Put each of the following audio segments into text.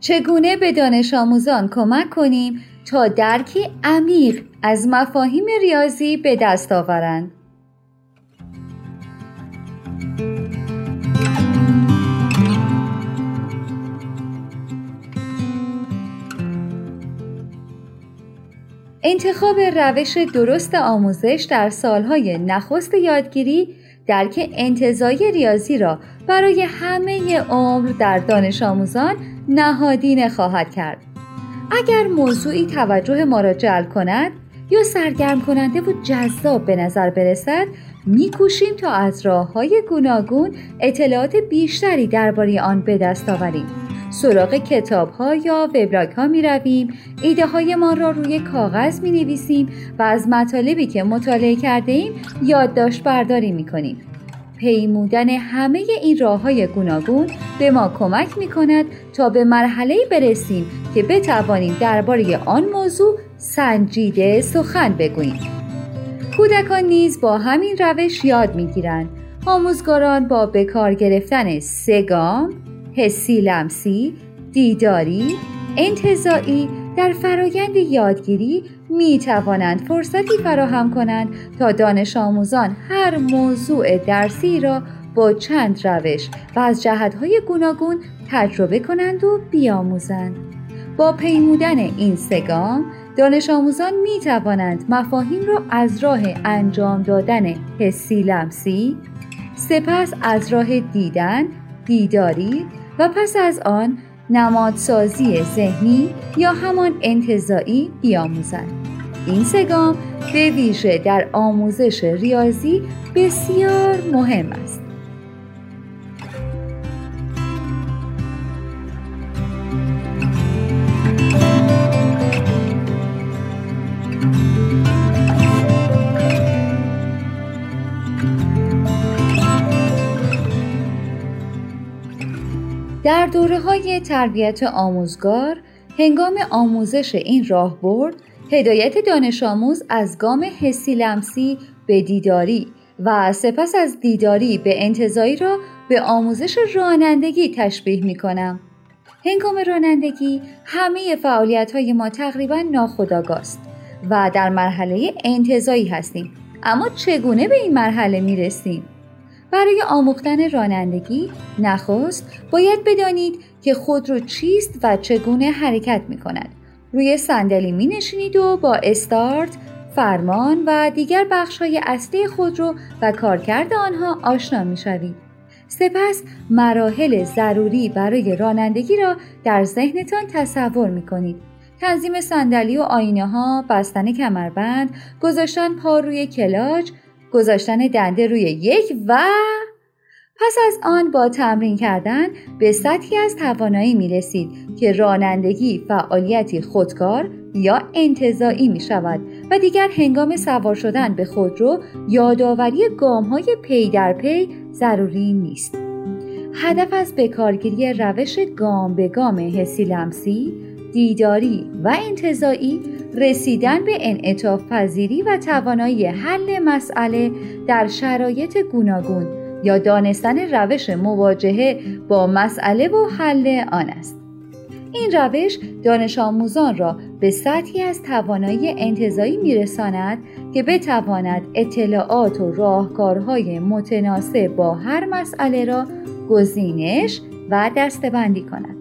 چگونه به دانش آموزان کمک کنیم تا درکی عمیق از مفاهیم ریاضی به دست آورند؟ انتخاب روش درست آموزش در سالهای نخست یادگیری درک انتظایی ریاضی را برای همه عمر در دانش آموزان نهادینه خواهد کرد. اگر موضوعی توجه ما را جلب کند یا سرگرم کننده و جذاب به نظر برسد میکوشیم تا از راه های گوناگون اطلاعات بیشتری درباره آن به دست آوریم. سراغ کتاب ها یا وبلاگ ها می رویم ایده های ما را روی کاغذ می نویسیم و از مطالبی که مطالعه کرده ایم یادداشت برداری می کنیم پیمودن همه این راه های گوناگون به ما کمک می کند تا به مرحله برسیم که بتوانیم درباره آن موضوع سنجیده سخن بگوییم. کودکان نیز با همین روش یاد می‌گیرند. آموزگاران با بکار گرفتن سگام حسی لمسی، دیداری، انتظایی در فرایند یادگیری می توانند فرصتی فراهم کنند تا دانش آموزان هر موضوع درسی را با چند روش و از جهتهای گوناگون تجربه کنند و بیاموزند. با پیمودن این سگام دانش آموزان می توانند مفاهیم را از راه انجام دادن حسی لمسی سپس از راه دیدن، دیداری و پس از آن نمادسازی ذهنی یا همان انتظایی بیاموزند این سگام به ویژه در آموزش ریاضی بسیار مهم است. در دوره های تربیت آموزگار هنگام آموزش این راه برد هدایت دانش آموز از گام حسی لمسی به دیداری و سپس از دیداری به انتظایی را به آموزش رانندگی تشبیه می کنم. هنگام رانندگی همه فعالیت های ما تقریبا ناخداگاست و در مرحله انتظایی هستیم اما چگونه به این مرحله می رسیم؟ برای آموختن رانندگی نخست باید بدانید که خودرو چیست و چگونه حرکت می کند. روی صندلی می نشینید و با استارت، فرمان و دیگر بخش های اصلی خودرو و کارکرد آنها آشنا می شوید. سپس مراحل ضروری برای رانندگی را در ذهنتان تصور می کنید. تنظیم صندلی و آینه ها، بستن کمربند، گذاشتن پا روی کلاچ، گذاشتن دنده روی یک و پس از آن با تمرین کردن به سطحی از توانایی می رسید که رانندگی فعالیتی خودکار یا انتظایی می شود و دیگر هنگام سوار شدن به خودرو یادآوری گام های پی در پی ضروری نیست. هدف از بکارگیری روش گام به گام حسی لمسی دیداری و انتظایی رسیدن به انعطاف پذیری و توانایی حل مسئله در شرایط گوناگون یا دانستن روش مواجهه با مسئله و حل آن است. این روش دانش آموزان را به سطحی از توانایی انتظایی میرساند که بتواند اطلاعات و راهکارهای متناسب با هر مسئله را گزینش و دستبندی کند.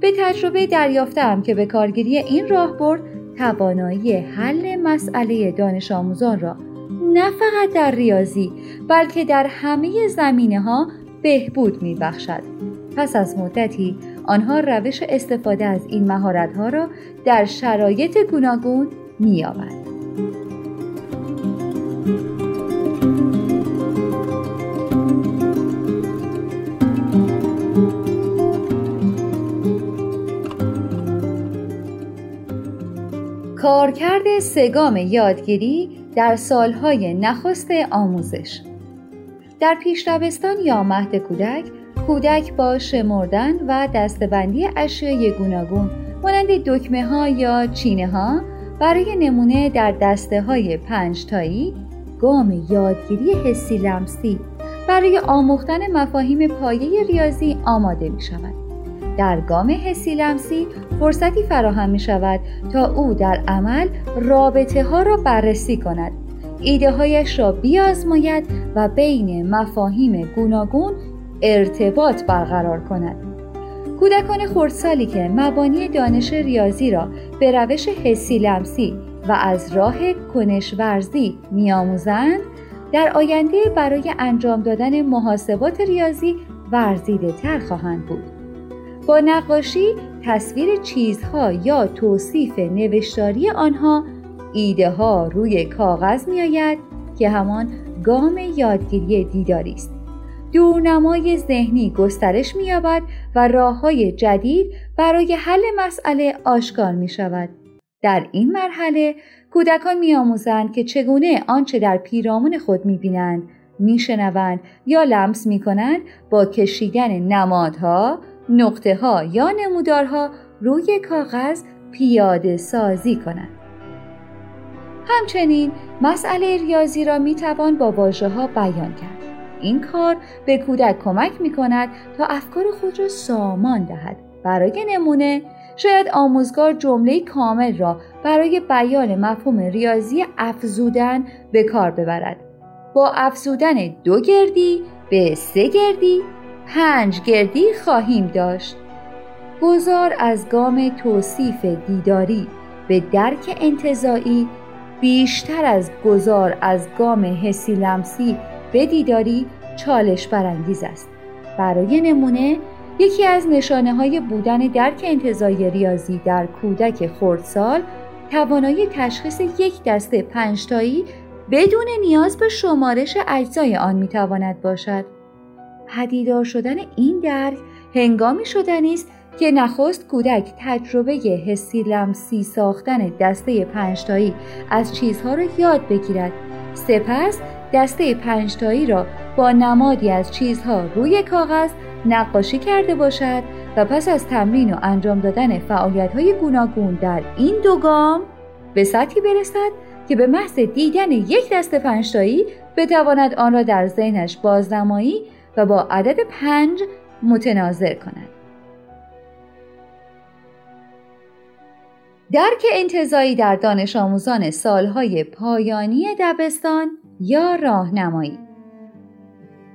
به تجربه دریافتم که به کارگیری این راهبرد توانایی حل مسئله دانش آموزان را نه فقط در ریاضی بلکه در همه زمینه ها بهبود می بخشد. پس از مدتی آنها روش استفاده از این مهارت ها را در شرایط گوناگون می آورد. کارکرد سگام یادگیری در سالهای نخست آموزش در پیشروستان یا مهد کودک کودک با شمردن و دستبندی اشیای گوناگون مانند دکمه ها یا چینه ها برای نمونه در دسته های پنج تایی گام یادگیری حسی لمسی برای آموختن مفاهیم پایه ریاضی آماده می شود. در گام حسی لمسی فرصتی فراهم می شود تا او در عمل رابطه ها را بررسی کند ایده هایش را بیازماید و بین مفاهیم گوناگون ارتباط برقرار کند کودکان خردسالی که مبانی دانش ریاضی را به روش حسی لمسی و از راه کنش ورزی میآموزند در آینده برای انجام دادن محاسبات ریاضی ورزیده تر خواهند بود. با نقاشی تصویر چیزها یا توصیف نوشتاری آنها ایده ها روی کاغذ می آید که همان گام یادگیری دیداری است. دورنمای ذهنی گسترش می یابد و راه های جدید برای حل مسئله آشکار می شود. در این مرحله کودکان میآموزند که چگونه آنچه در پیرامون خود می‌بینند میشنوند یا لمس می‌کنند با کشیدن نمادها نقطه ها یا نمودارها روی کاغذ پیاده سازی کنند. همچنین مسئله ریاضی را می‌توان با واژه ها بیان کرد. این کار به کودک کمک می کند تا افکار خود را سامان دهد. برای نمونه شاید آموزگار جمله کامل را برای بیان مفهوم ریاضی افزودن به کار ببرد. با افزودن دو گردی به سه گردی پنج گردی خواهیم داشت. گذار از گام توصیف دیداری به درک انتظایی بیشتر از گذار از گام حسی لمسی به دیداری چالش برانگیز است. برای نمونه یکی از نشانه های بودن درک انتظایی ریاضی در کودک خردسال توانایی تشخیص یک دسته پنجتایی بدون نیاز به شمارش اجزای آن می‌تواند باشد. پدیدار شدن این درک هنگامی شدنی است که نخست کودک تجربه حسی لمسی ساختن دسته پنجتایی از چیزها را یاد بگیرد. سپس دسته پنجتایی را با نمادی از چیزها روی کاغذ نقاشی کرده باشد و پس از تمرین و انجام دادن فعالیت های گوناگون در این دو گام به سطحی برسد که به محض دیدن یک دست پنجتایی بتواند آن را در ذهنش بازنمایی و با عدد پنج متناظر کند. درک انتظایی در دانش آموزان سالهای پایانی دبستان یا راهنمایی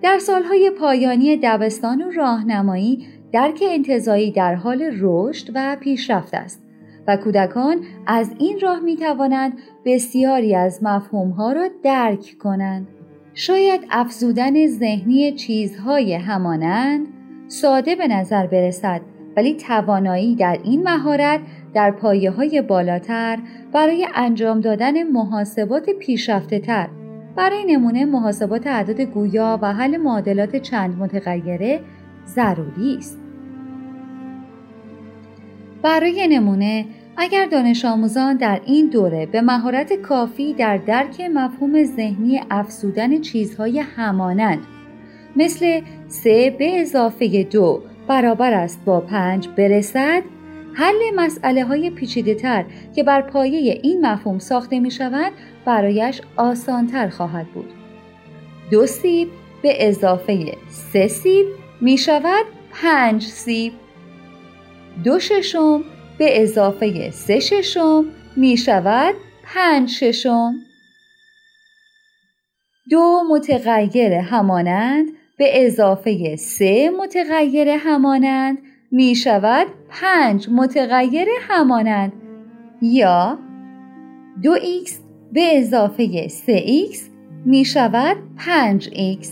در سالهای پایانی دبستان و راهنمایی درک انتظایی در حال رشد و پیشرفت است و کودکان از این راه می توانند بسیاری از مفهومها را درک کنند. شاید افزودن ذهنی چیزهای همانند ساده به نظر برسد ولی توانایی در این مهارت در پایه های بالاتر برای انجام دادن محاسبات پیشرفته تر برای نمونه محاسبات اعداد گویا و حل معادلات چند متغیره ضروری است. برای نمونه اگر دانش آموزان در این دوره به مهارت کافی در درک مفهوم ذهنی افزودن چیزهای همانند مثل سه به اضافه دو برابر است با پنج برسد حل مسئله های پیچیده تر که بر پایه این مفهوم ساخته می شود برایش آسانتر خواهد بود. دو سیب به اضافه سه سیب می شود پنج سیب. دو ششم به اضافه سه ششم می شود پنج ششم. دو متغیر همانند به اضافه سه متغیر همانند می شود پنج متغیر همانند یا دو x به اضافه 3x می شود 5x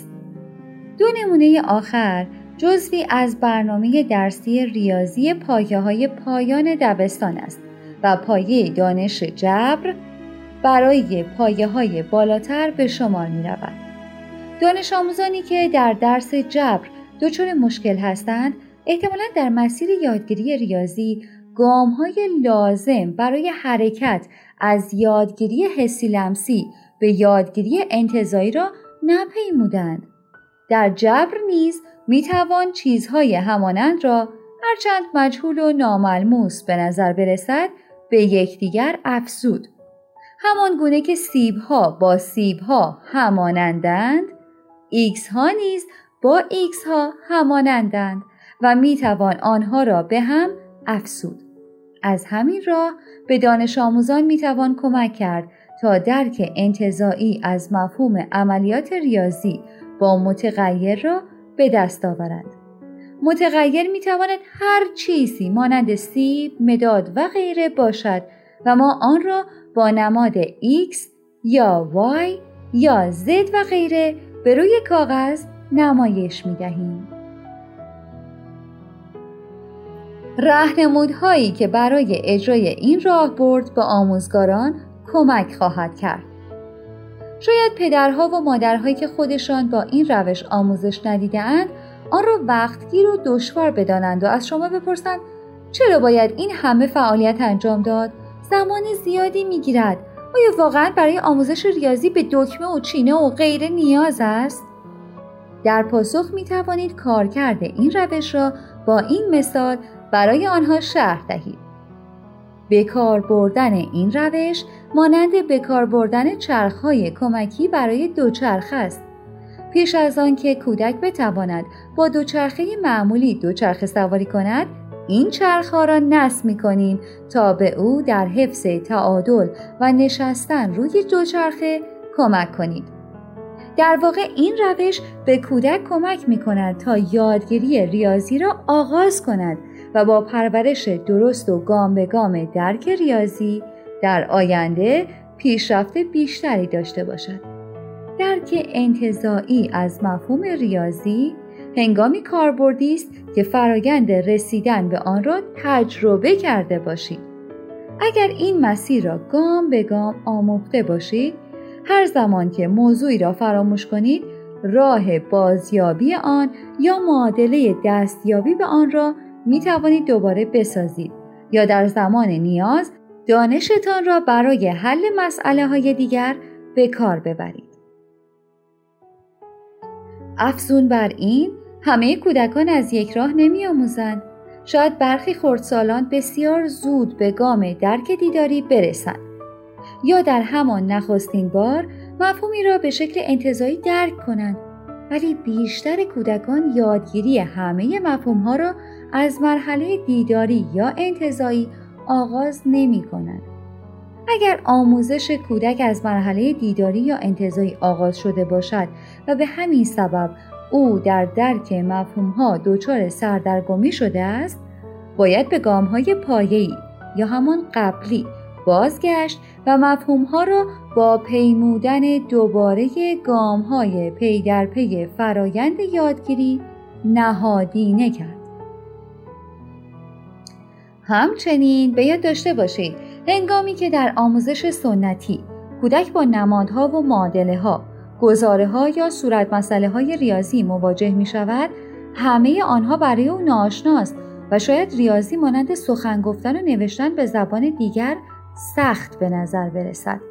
دو نمونه آخر جزوی از برنامه درسی ریاضی پایه های پایان دبستان است و پایه دانش جبر برای پایه های بالاتر به شمار می رود. دانش آموزانی که در درس جبر دچار مشکل هستند احتمالا در مسیر یادگیری ریاضی گام های لازم برای حرکت از یادگیری حسی لمسی به یادگیری انتظایی را نپیمودند. در جبر نیز می توان چیزهای همانند را هرچند مجهول و ناملموس به نظر برسد به یکدیگر افزود. همان گونه که سیب ها با سیب ها همانندند x ها نیز با x ها همانندند و می توان آنها را به هم افسود. از همین راه به دانش آموزان می توان کمک کرد تا درک انتظایی از مفهوم عملیات ریاضی با متغیر را به دست آورند. متغیر می تواند هر چیزی مانند سیب، مداد و غیره باشد و ما آن را با نماد x یا y یا z و غیره به روی کاغذ نمایش می دهیم. رهنمودهایی که برای اجرای این راهبرد به آموزگاران کمک خواهد کرد. شاید پدرها و مادرهایی که خودشان با این روش آموزش ندیدهاند آن را وقتگیر و دشوار بدانند و از شما بپرسند چرا باید این همه فعالیت انجام داد؟ زمان زیادی می‌گیرد. آیا واقعا برای آموزش ریاضی به دکمه و چینه و غیره نیاز است؟ در پاسخ می توانید کارکرد این روش را با این مثال برای آنها شرح دهید. بکار بردن این روش مانند بکار بردن چرخهای کمکی برای دوچرخ است پیش از آن که کودک بتواند با دوچرخه معمولی دوچرخه سواری کند این چرخها را نصب می کنیم تا به او در حفظ تعادل و نشستن روی دوچرخه کمک کنید. در واقع این روش به کودک کمک می کند تا یادگیری ریاضی را آغاز کند و با پرورش درست و گام به گام درک ریاضی در آینده پیشرفت بیشتری داشته باشد. درک انتظایی از مفهوم ریاضی هنگامی کاربردی است که فرایند رسیدن به آن را تجربه کرده باشید. اگر این مسیر را گام به گام آموخته باشید، هر زمان که موضوعی را فراموش کنید، راه بازیابی آن یا معادله دستیابی به آن را می توانید دوباره بسازید یا در زمان نیاز دانشتان را برای حل مسئله های دیگر به کار ببرید. افزون بر این همه کودکان از یک راه نمی آموزند. شاید برخی خردسالان بسیار زود به گام درک دیداری برسند یا در همان نخستین بار مفهومی را به شکل انتظایی درک کنند ولی بیشتر کودکان یادگیری همه مفهوم را از مرحله دیداری یا انتظایی آغاز نمی کنند. اگر آموزش کودک از مرحله دیداری یا انتظایی آغاز شده باشد و به همین سبب او در درک مفهومها دچار سردرگمی شده است باید به گامهای پایه‌ای یا همان قبلی بازگشت و مفهومها را با پیمودن دوباره گامهای پی در پی فرایند یادگیری نهادینه کرد. همچنین به یاد داشته باشید هنگامی که در آموزش سنتی کودک با نمادها و معادله ها گزاره ها یا صورت مسئله های ریاضی مواجه می شود همه آنها برای او ناشناست و شاید ریاضی مانند سخن گفتن و نوشتن به زبان دیگر سخت به نظر برسد.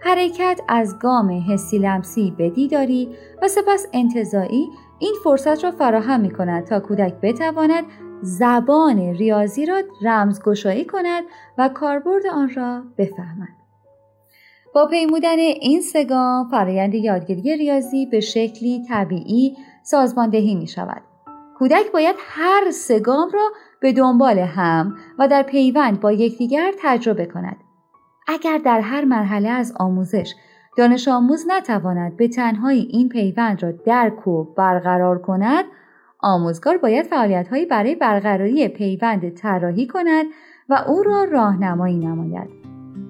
حرکت از گام حسی لمسی به دیداری و سپس انتظایی این فرصت را فراهم می کند تا کودک بتواند زبان ریاضی را رمزگشایی کند و کاربرد آن را بفهمد. با پیمودن این سگام فرایند یادگیری ریاضی به شکلی طبیعی سازماندهی می شود. کودک باید هر سگام را به دنبال هم و در پیوند با یکدیگر تجربه کند. اگر در هر مرحله از آموزش دانش آموز نتواند به تنهایی این پیوند را درک و برقرار کند آموزگار باید فعالیتهایی برای برقراری پیوند طراحی کند و او را راهنمایی نماید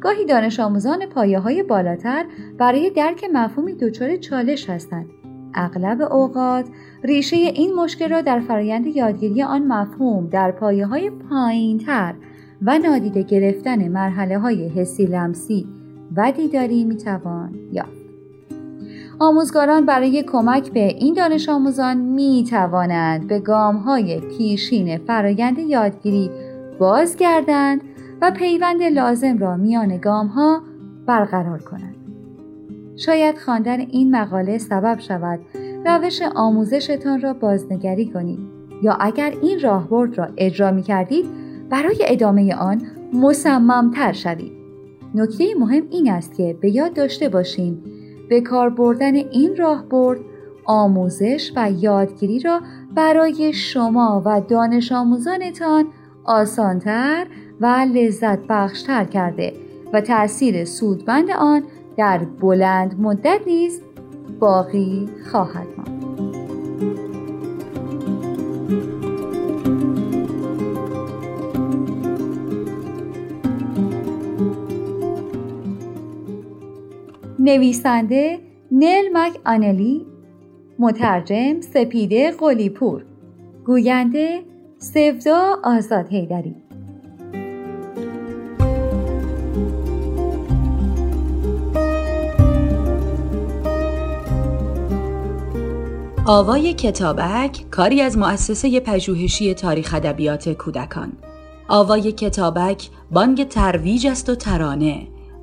گاهی دانش آموزان پایه های بالاتر برای درک مفهومی دچار چالش هستند اغلب اوقات ریشه این مشکل را در فرایند یادگیری آن مفهوم در پایه های پایین تر و نادیده گرفتن مرحله های حسی لمسی و دیداری می‌توان یافت. آموزگاران برای کمک به این دانش آموزان می توانند به گام های پیشین فرایند یادگیری بازگردند و پیوند لازم را میان گام ها برقرار کنند. شاید خواندن این مقاله سبب شود روش آموزشتان را بازنگری کنید یا اگر این راهبرد را اجرا می کردید برای ادامه آن مصممتر شوید. نکته مهم این است که به یاد داشته باشیم به کار بردن این راهبرد آموزش و یادگیری را برای شما و دانش آموزانتان آسانتر و لذت بخشتر کرده و تأثیر سودمند آن در بلند مدت نیز باقی خواهد ماند. نویسنده نل مک آنلی مترجم سپیده قلیپور گوینده سفدا آزاد هیدری آوای کتابک کاری از مؤسسه پژوهشی تاریخ ادبیات کودکان. آوای کتابک بانگ ترویج است و ترانه.